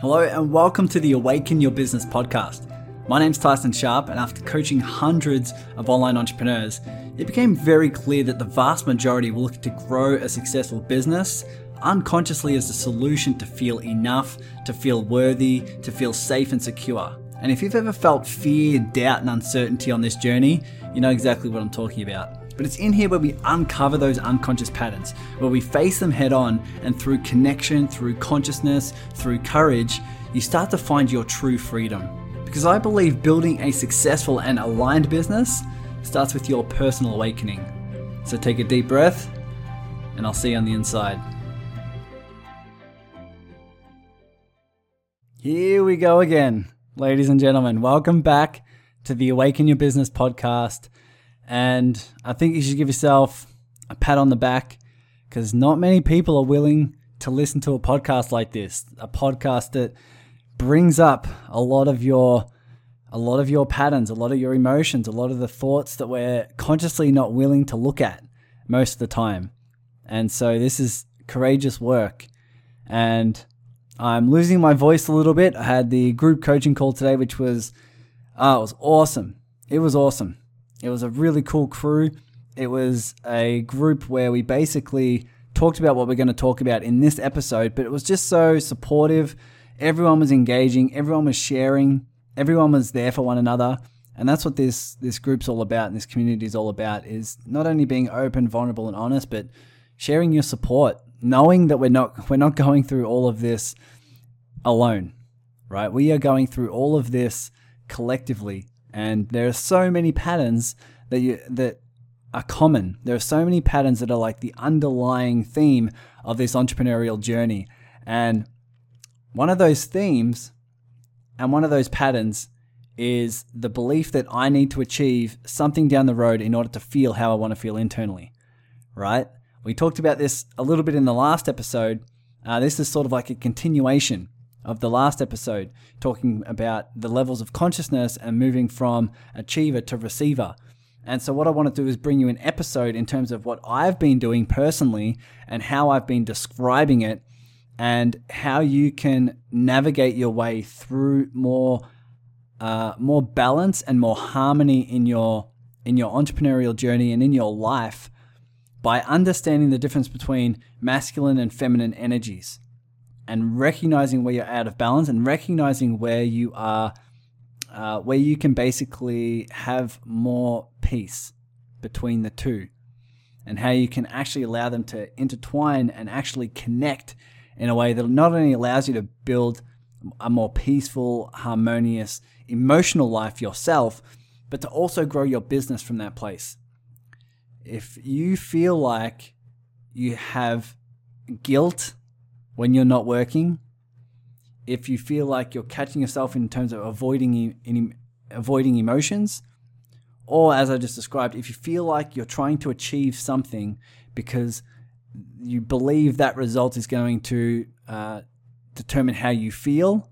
Hello, and welcome to the Awaken Your Business podcast. My name's Tyson Sharp, and after coaching hundreds of online entrepreneurs, it became very clear that the vast majority will look to grow a successful business unconsciously as a solution to feel enough, to feel worthy, to feel safe and secure. And if you've ever felt fear, doubt, and uncertainty on this journey, you know exactly what I'm talking about. But it's in here where we uncover those unconscious patterns, where we face them head on, and through connection, through consciousness, through courage, you start to find your true freedom. Because I believe building a successful and aligned business starts with your personal awakening. So take a deep breath, and I'll see you on the inside. Here we go again, ladies and gentlemen. Welcome back to the Awaken Your Business podcast. And I think you should give yourself a pat on the back because not many people are willing to listen to a podcast like this, a podcast that brings up a lot of your a lot of your patterns, a lot of your emotions, a lot of the thoughts that we're consciously not willing to look at most of the time. And so this is courageous work. And I'm losing my voice a little bit. I had the group coaching call today, which was, oh, it was awesome. It was awesome. It was a really cool crew. It was a group where we basically talked about what we're going to talk about in this episode, but it was just so supportive. Everyone was engaging, everyone was sharing, everyone was there for one another. And that's what this this group's all about and this community is all about is not only being open, vulnerable and honest, but sharing your support, knowing that we're not we're not going through all of this alone. Right? We are going through all of this collectively and there are so many patterns that you that are common. There are so many patterns that are like the underlying theme of this entrepreneurial journey. And one of those themes and one of those patterns is the belief that I need to achieve something down the road in order to feel how I want to feel internally, right? We talked about this a little bit in the last episode. Uh, this is sort of like a continuation of the last episode, talking about the levels of consciousness and moving from achiever to receiver. And so, what I want to do is bring you an episode in terms of what I've been doing personally and how I've been describing it, and how you can navigate your way through more, uh, more balance and more harmony in your in your entrepreneurial journey and in your life by understanding the difference between masculine and feminine energies and recognizing where you're out of balance and recognizing where you are, uh, where you can basically have more peace between the two, and how you can actually allow them to intertwine and actually connect in a way that not only allows you to build a more peaceful, harmonious, emotional life yourself, but to also grow your business from that place. If you feel like you have guilt when you're not working, if you feel like you're catching yourself in terms of avoiding any avoiding emotions, or as I just described, if you feel like you're trying to achieve something because you believe that result is going to uh, determine how you feel,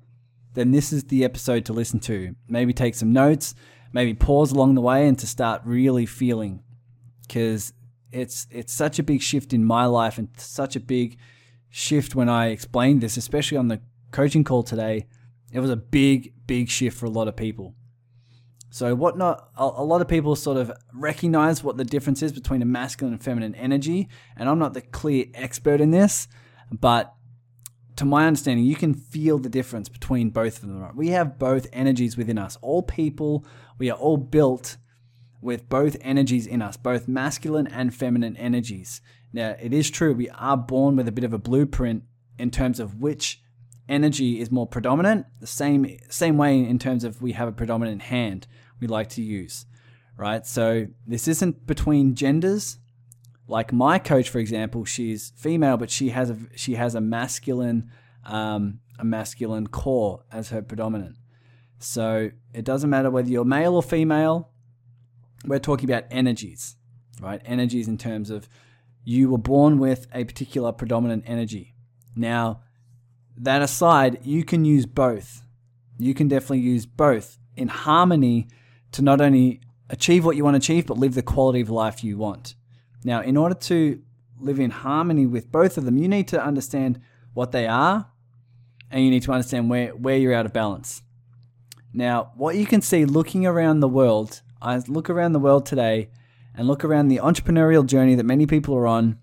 then this is the episode to listen to. Maybe take some notes, maybe pause along the way, and to start really feeling, because it's it's such a big shift in my life and such a big shift when I explained this, especially on the coaching call today. It was a big, big shift for a lot of people. So, what not a, lot of people sort of recognize what the difference is between a masculine and feminine energy, and I'm not the clear expert in this, but to my understanding, you can feel the difference between both of them. Right? We have both energies within us. All people, we are all built with both energies in us, both masculine and feminine energies. Now, it is true, we are born with a bit of a blueprint in terms of which energy is more predominant, the same, same way in terms of we have a predominant hand we like to use, right? So this isn't between genders. Like my coach, for example, she's female, but she has a she has a masculine um, a masculine core as her predominant. So it doesn't matter whether you're male or female. We're talking about energies, right? Energies in terms of you were born with a particular predominant energy. Now, that aside, you can use both. You can definitely use both in harmony to not only achieve what you want to achieve, but live the quality of life you want. Now, in order to live in harmony with both of them, you need to understand what they are and you need to understand where, where you're out of balance. Now, what you can see looking around the world, I look around the world today and look around the entrepreneurial journey that many people are on,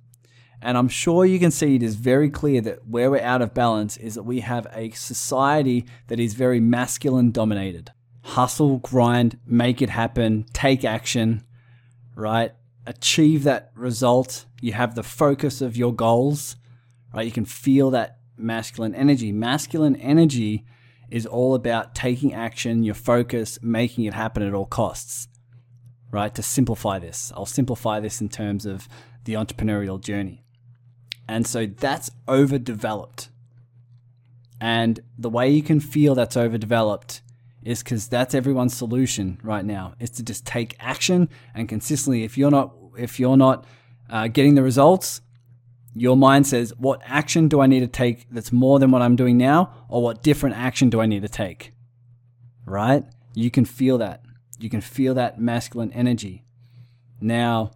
and I'm sure you can see it is very clear that where we're out of balance is that we have a society that is very masculine dominated. Hustle, grind, make it happen, take action, right? Achieve that result. You have the focus of your goals, right? You can feel that masculine energy. Masculine energy is all about taking action, your focus, making it happen at all costs, right? To simplify this, I'll simplify this in terms of the entrepreneurial journey. And so that's overdeveloped. And the way you can feel that's overdeveloped is because that's everyone's solution right now is to just take action and consistently if you're not if you're not uh, getting the results your mind says what action do i need to take that's more than what i'm doing now or what different action do i need to take right you can feel that you can feel that masculine energy now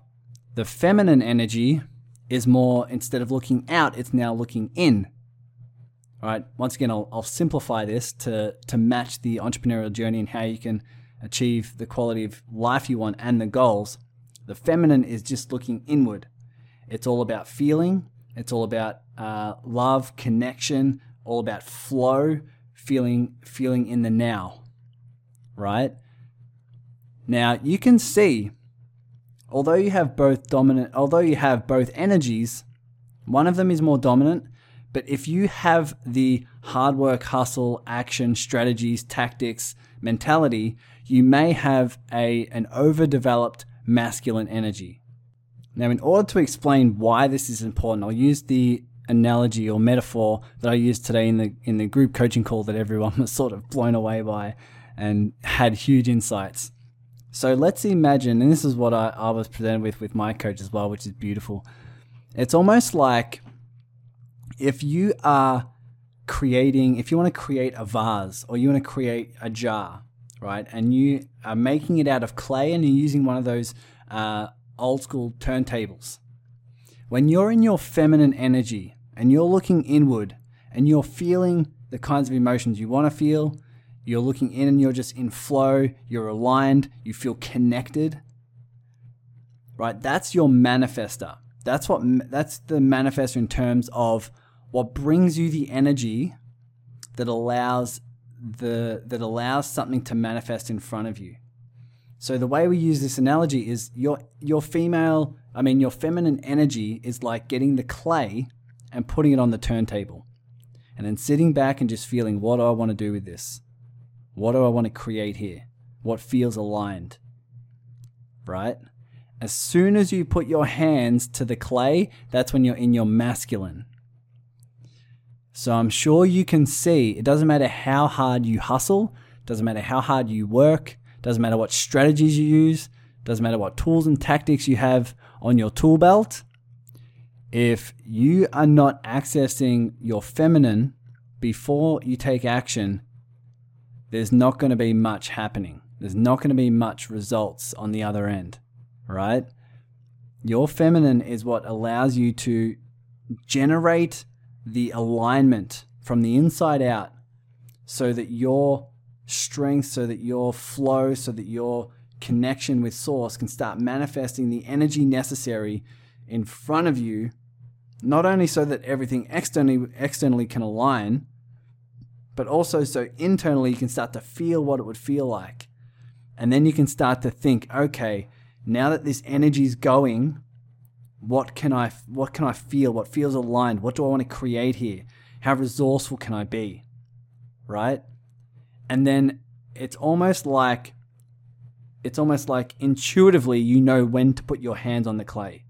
the feminine energy is more instead of looking out, it's now looking in. All right. Once again, I'll, I'll simplify this to to match the entrepreneurial journey and how you can achieve the quality of life you want and the goals. The feminine is just looking inward. It's all about feeling. It's all about uh, love, connection. All about flow, feeling feeling in the now. Right. Now you can see although you have both dominant, although you have both energies, one of them is more dominant. But if you have the hard work, hustle, action, strategies, tactics, mentality, you may have a an overdeveloped masculine energy. Now, in order to explain why this is important, I'll use the analogy or metaphor that I used today in the in the group coaching call that everyone was sort of blown away by and had huge insights. So let's imagine, and this is what I, I was presented with with my coach as well, which is beautiful. It's almost like if you are creating, if you want to create a vase or you want to create a jar, right, and you are making it out of clay and you're using one of those uh, old school turntables. When you're in your feminine energy and you're looking inward and you're feeling the kinds of emotions you want to feel, you're looking in and you're just in flow, you're aligned, you feel connected. Right? That's your manifester. That's what that's the manifester in terms of what brings you the energy that allows the that allows something to manifest in front of you. So the way we use this analogy is your your female, I mean your feminine energy is like getting the clay and putting it on the turntable. And then sitting back and just feeling what do I want to do with this? What do I want to create here? What feels aligned? Right? As soon as you put your hands to the clay, that's when you're in your masculine. So I'm sure you can see it doesn't matter how hard you hustle, doesn't matter how hard you work, doesn't matter what strategies you use, doesn't matter what tools and tactics you have on your tool belt. If you are not accessing your feminine before you take action, there's not going to be much happening. There's not going to be much results on the other end, right? Your feminine is what allows you to generate the alignment from the inside out so that your strength, so that your flow, so that your connection with source can start manifesting the energy necessary in front of you, not only so that everything externally externally can align, but also so internally you can start to feel what it would feel like. And then you can start to think, okay, now that this energy is going, what can I what can I feel? What feels aligned? What do I want to create here? How resourceful can I be? Right? And then it's almost like it's almost like intuitively you know when to put your hands on the clay.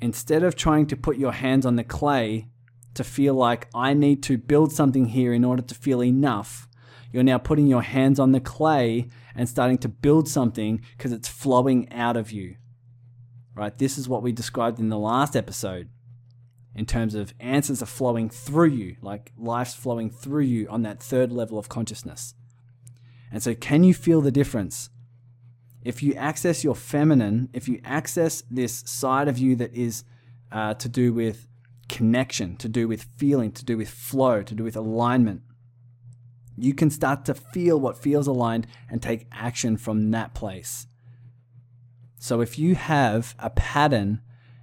Instead of trying to put your hands on the clay to feel like I need to build something here in order to feel enough. You're now putting your hands on the clay and starting to build something because it's flowing out of you. Right? This is what we described in the last episode in terms of answers are flowing through you, like life's flowing through you on that third level of consciousness. And so, can you feel the difference? If you access your feminine, if you access this side of you that is uh, to do with connection, to do with feeling, to do with flow, to do with alignment. You can start to feel what feels aligned and take action from that place. So if you have a pattern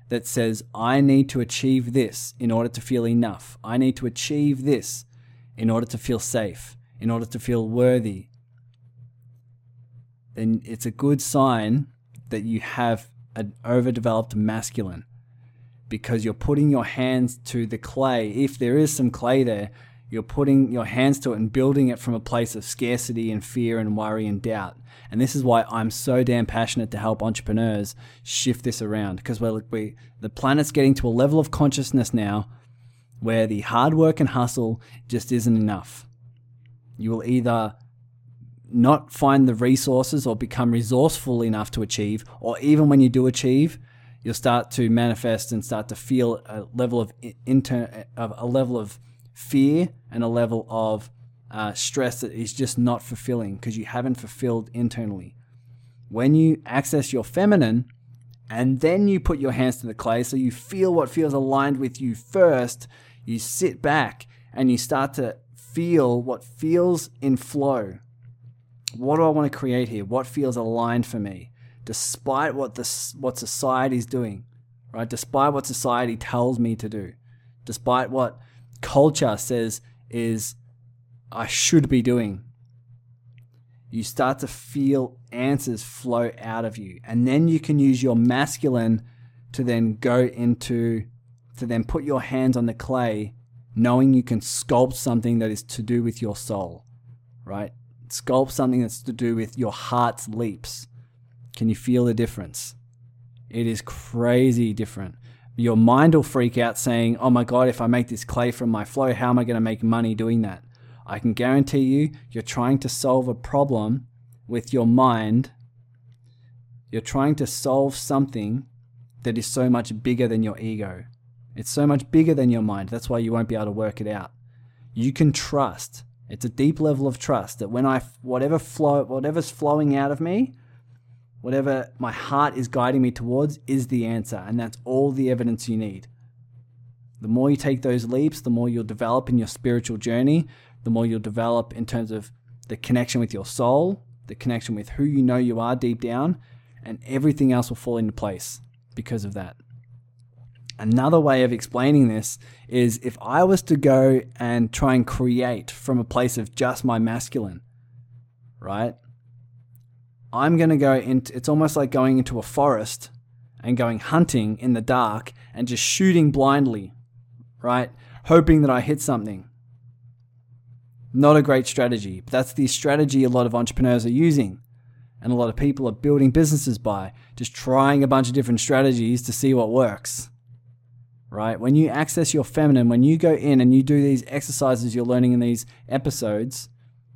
that says, I need to achieve this in order to feel enough, I need to achieve this in order to feel safe, in order to feel worthy, then it's a good sign that you have an overdeveloped masculine because you're putting your hands to the clay. If there is some clay there, you're putting your hands to it and building it from a place of scarcity and fear and worry and doubt. And this is why I'm so damn passionate to help entrepreneurs shift this around because we're, we, the planet's getting to a level of consciousness now where the hard work and hustle just isn't enough. You will either not find the resources or become resourceful enough to achieve, or even when you do achieve, you'll start to manifest and start to feel a level of inter- a level of fear and a level of uh, stress that is just not fulfilling because you haven't fulfilled internally. When you access your feminine and then you put your hands to the clay, so you feel what feels aligned with you first, you sit back and you start to feel what feels in flow what do I want to create here? What feels aligned for me, despite what the what society is doing, right? Despite what society tells me to do, despite what culture says is I should be doing. You start to feel answers flow out of you, and then you can use your masculine to then go into to then put your hands on the clay, knowing you can sculpt something that is to do with your soul, right? sculpt something that's to do with your heart's leaps. Can you feel the difference? It is crazy different. Your mind will freak out saying, Oh my God, if I make this clay from my flow, how am I going to make money doing that? I can guarantee you, you're trying to solve a problem with your mind. You're trying to solve something that is so much bigger than your ego. It's so much bigger than your mind. That's why you won't be able to work it out. You can trust it's a deep level of trust that when I whatever flow whatever's flowing out of me, whatever my heart is guiding me towards is the answer and that's all the evidence you need. The more you take those leaps, the more you'll develop in your spiritual journey, the more you'll develop in terms of the connection with your soul, the connection with who you know you are deep down, and everything else will fall into place because of that. Another way of explaining this is if I was to go and try and create from a place of just my masculine, right? I'm going to go into it's almost like going into a forest and going hunting in the dark and just shooting blindly, right? Hoping that I hit something. Not a great strategy, but that's the strategy a lot of entrepreneurs are using and a lot of people are building businesses by just trying a bunch of different strategies to see what works right? When you access your feminine, when you go in and you do these exercises you're learning in these episodes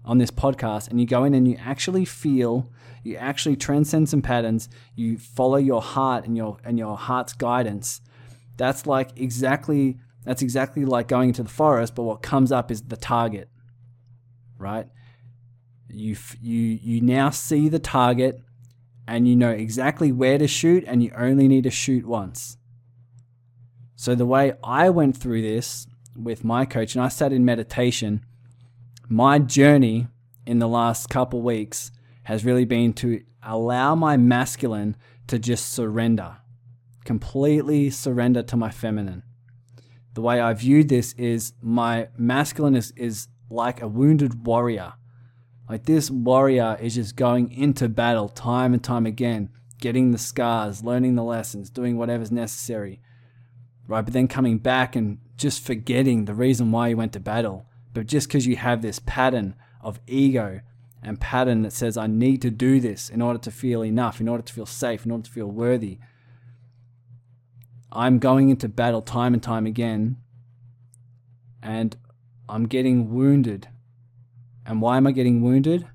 on this podcast, and you go in and you actually feel, you actually transcend some patterns, you follow your heart and your and your heart's guidance. That's like exactly that's exactly like going into the forest, but what comes up is the target, right? You you you now see the target, and you know exactly where to shoot, and you only need to shoot once so, the way I went through this with my coach, and I sat in meditation, my journey in the last couple weeks has really been to allow my masculine to just surrender, completely surrender to my feminine. The way I viewed this is my masculine is, is like a wounded warrior. Like this warrior is just going into battle time and time again, getting the scars, learning the lessons, doing whatever's necessary right? But then coming back and just forgetting the reason why you went to battle. But just because you have this pattern of ego and pattern that says, I need to do this in order to feel enough, in order to feel safe, in order to feel worthy. I'm going into battle time and time again, and I'm getting wounded. And why am I getting wounded?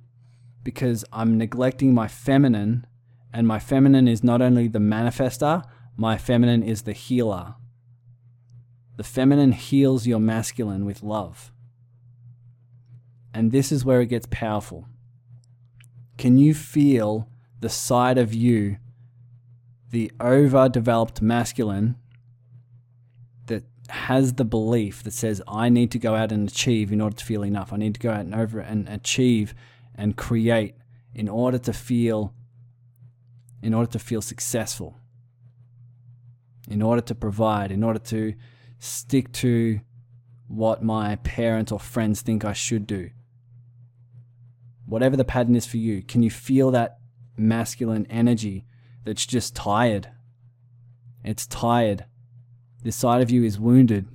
Because I'm neglecting my feminine, and my feminine is not only the manifester, my feminine is the healer. The feminine heals your masculine with love. And this is where it gets powerful. Can you feel the side of you, the overdeveloped masculine, that has the belief that says, I need to go out and achieve in order to feel enough. I need to go out and over and achieve and create in order to feel in order to feel successful. In order to provide, in order to stick to what my parents or friends think I should do. Whatever the pattern is for you, can you feel that masculine energy that's just tired? It's tired this side of you is wounded.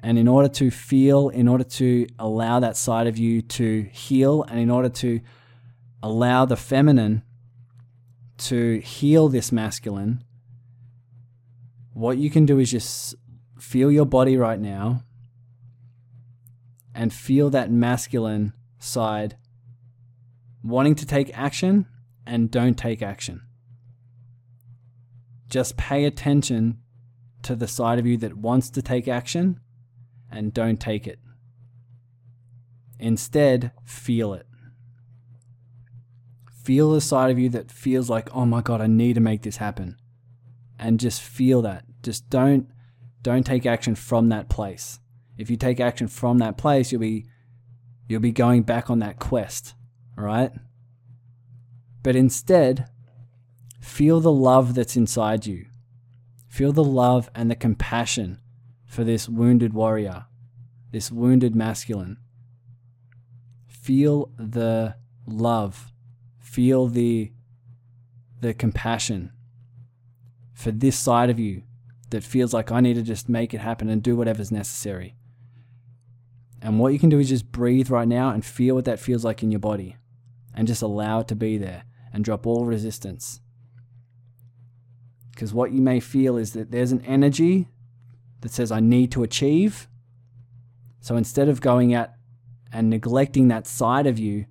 And in order to feel, in order to allow that side of you to heal, and in order to allow the feminine to heal this masculine, what you can do is just feel your body right now and feel that masculine side wanting to take action and don't take action. Just pay attention to the side of you that wants to take action and don't take it. Instead, feel it. Feel the side of you that feels like, oh my God, I need to make this happen. And just feel that. Just don't don't take action from that place. If you take action from that place, you'll be you'll be going back on that quest, right? But instead, feel the love that's inside you. Feel the love and the compassion for this wounded warrior, this wounded masculine. Feel the love, feel the, the compassion for this side of you that feels like I need to just make it happen and do whatever's necessary. And what you can do is just breathe right now and feel what that feels like in your body and just allow it to be there and drop all resistance. Because what you may feel is that there's an energy that says, I need to achieve. So instead of going out and neglecting that side of you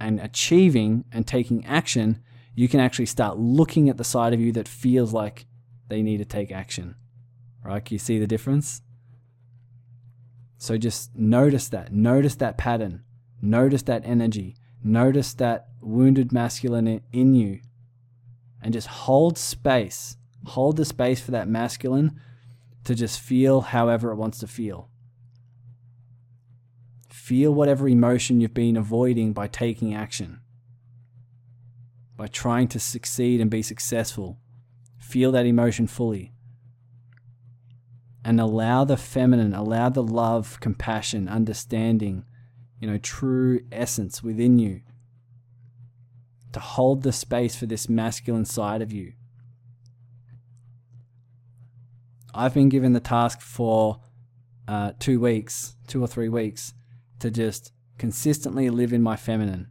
and achieving and taking action, you can actually start looking at the side of you that feels like they need to take action. Right? Can you see the difference? So just notice that. Notice that pattern. Notice that energy. Notice that wounded masculine in you. And just hold space Hold the space for that masculine to just feel however it wants to feel. Feel whatever emotion you've been avoiding by taking action, by trying to succeed and be successful. Feel that emotion fully. And allow the feminine, allow the love, compassion, understanding, you know, true essence within you to hold the space for this masculine side of you. I've been given the task for uh, two weeks, two or three weeks, to just consistently live in my feminine.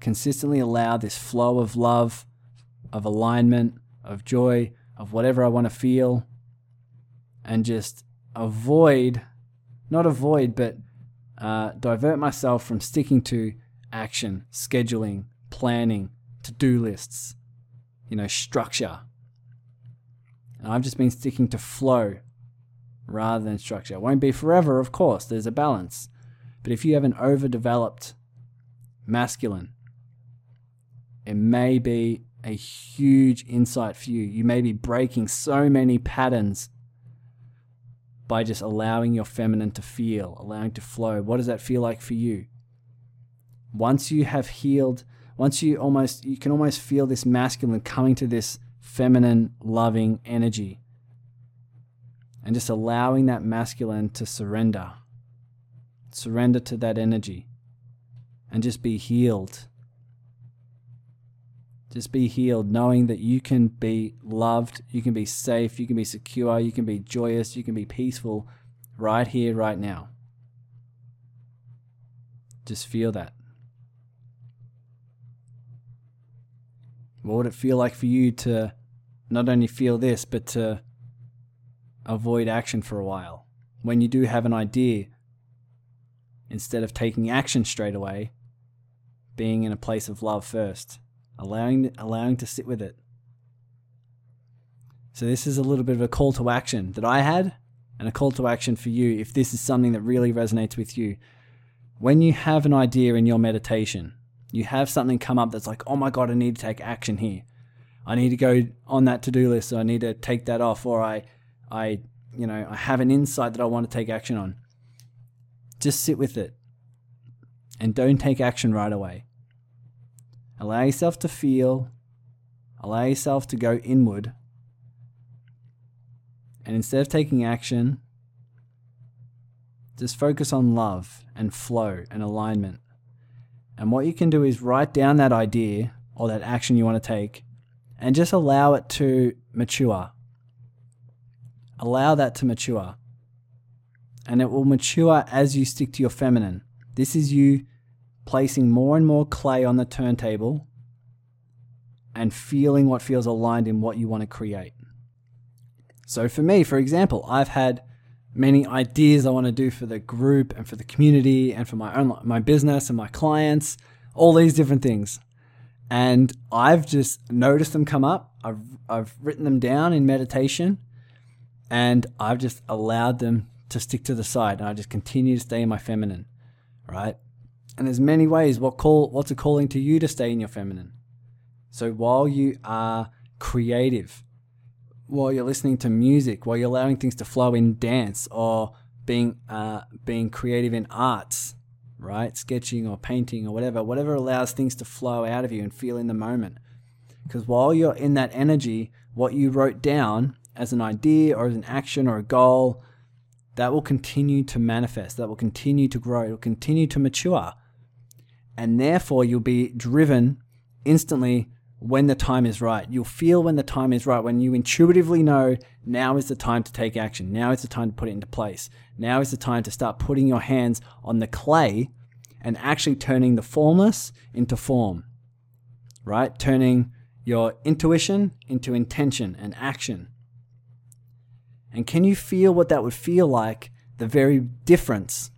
Consistently allow this flow of love, of alignment, of joy, of whatever I want to feel, and just avoid, not avoid, but uh, divert myself from sticking to action, scheduling, planning, to do lists, you know, structure. And I've just been sticking to flow rather than structure. It won't be forever, of course, there's a balance. But if you have an overdeveloped masculine, it may be a huge insight for you. You may be breaking so many patterns by just allowing your feminine to feel, allowing to flow. What does that feel like for you? Once you have healed, once you almost you can almost feel this masculine coming to this feminine, loving energy. And just allowing that masculine to surrender. Surrender to that energy. And just be healed. Just be healed, knowing that you can be loved, you can be safe, you can be secure, you can be joyous, you can be peaceful right here, right now. Just feel that. What would it feel like for you to not only feel this, but to avoid action for a while? When you do have an idea, instead of taking action straight away, being in a place of love first, allowing allowing to sit with it. So this is a little bit of a call to action that I had and a call to action for you if this is something that really resonates with you. When you have an idea in your meditation, you have something come up that's like, oh my God, I need to take action here. I need to go on that to do list. So I need to take that off, or I, I, you know, I have an insight that I want to take action on. Just sit with it and don't take action right away. Allow yourself to feel, allow yourself to go inward. And instead of taking action, just focus on love and flow and alignment. And what you can do is write down that idea or that action you want to take and just allow it to mature. Allow that to mature. And it will mature as you stick to your feminine. This is you placing more and more clay on the turntable and feeling what feels aligned in what you want to create. So, for me, for example, I've had many ideas I want to do for the group and for the community and for my own my business and my clients, all these different things. And I've just noticed them come up. I've I've written them down in meditation and I've just allowed them to stick to the side and I just continue to stay in my feminine, right? And there's many ways what call what's a calling to you to stay in your feminine. So while you are creative, while you're listening to music, while you're allowing things to flow in dance or being uh, being creative in arts, right? Sketching or painting or whatever, whatever allows things to flow out of you and feel in the moment. Because while you're in that energy, what you wrote down as an idea or as an action or a goal, that will continue to manifest, that will continue to grow, it will continue to mature. And therefore, you'll be driven instantly when the time is right. You'll feel when the time is right, when you intuitively know now is the time to take action. Now is the time to put it into place. Now is the time to start putting your hands on the clay and actually turning the formless into form, right? Turning your intuition into intention and action. And can you feel what that would feel like? The very difference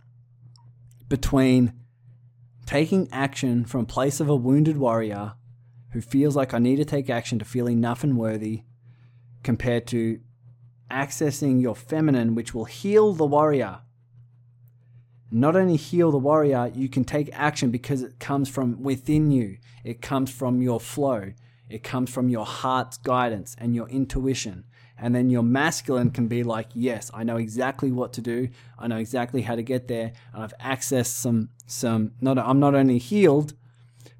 between taking action from place of a wounded warrior who feels like I need to take action to feel enough and worthy, compared to accessing your feminine, which will heal the warrior. Not only heal the warrior, you can take action because it comes from within you, it comes from your flow, it comes from your heart's guidance and your intuition. And then your masculine can be like, yes, I know exactly what to do. I know exactly how to get there. And I've accessed some, some, not, I'm not only healed,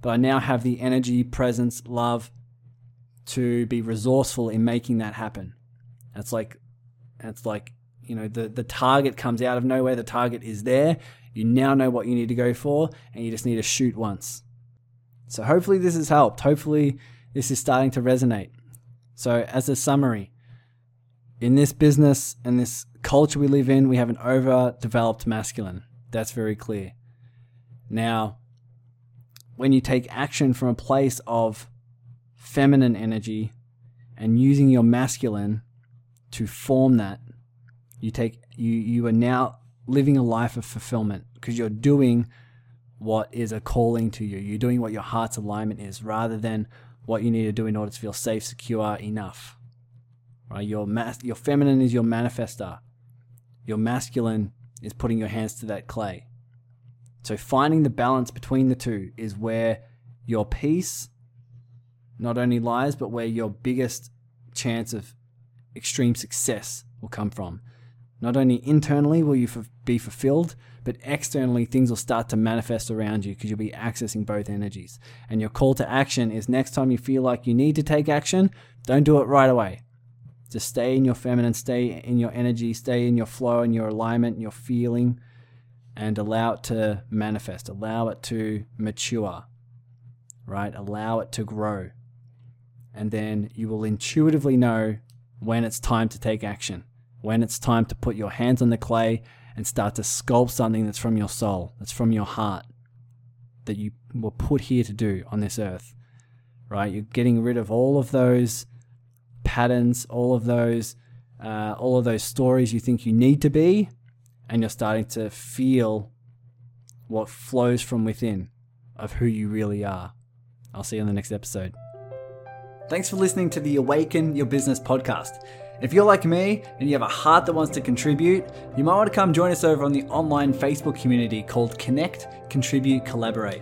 but I now have the energy, presence, love to be resourceful in making that happen. It's like, it's like, you know, the, the target comes out of nowhere. The target is there. You now know what you need to go for, and you just need to shoot once. So hopefully this has helped. Hopefully this is starting to resonate. So as a summary, in this business and this culture we live in, we have an overdeveloped masculine. That's very clear. Now, when you take action from a place of feminine energy and using your masculine to form that, you take you you are now living a life of fulfillment because you're doing what is a calling to you. You're doing what your heart's alignment is rather than what you need to do in order to feel safe, secure, enough. Right? Your mas- your feminine is your manifester. Your masculine is putting your hands to that clay. So finding the balance between the two is where your peace not only lies, but where your biggest chance of extreme success will come from. Not only internally will you be fulfilled, but externally things will start to manifest around you because you'll be accessing both energies. And your call to action is next time you feel like you need to take action, don't do it right away. Just stay in your feminine, stay in your energy, stay in your flow and your alignment and your feeling and allow it to manifest, allow it to mature, right? Allow it to grow. And then you will intuitively know when it's time to take action, when it's time to put your hands on the clay and start to sculpt something that's from your soul, that's from your heart, that you were put here to do on this earth, right? You're getting rid of all of those patterns, all of those, uh, all of those stories you think you need to be, and you're starting to feel what flows from within of who you really are. I'll see you in the next episode. Thanks for listening to the Awaken Your Business podcast. If you're like me and you have a heart that wants to contribute, you might want to come join us over on the online Facebook community called Connect, Contribute, Collaborate.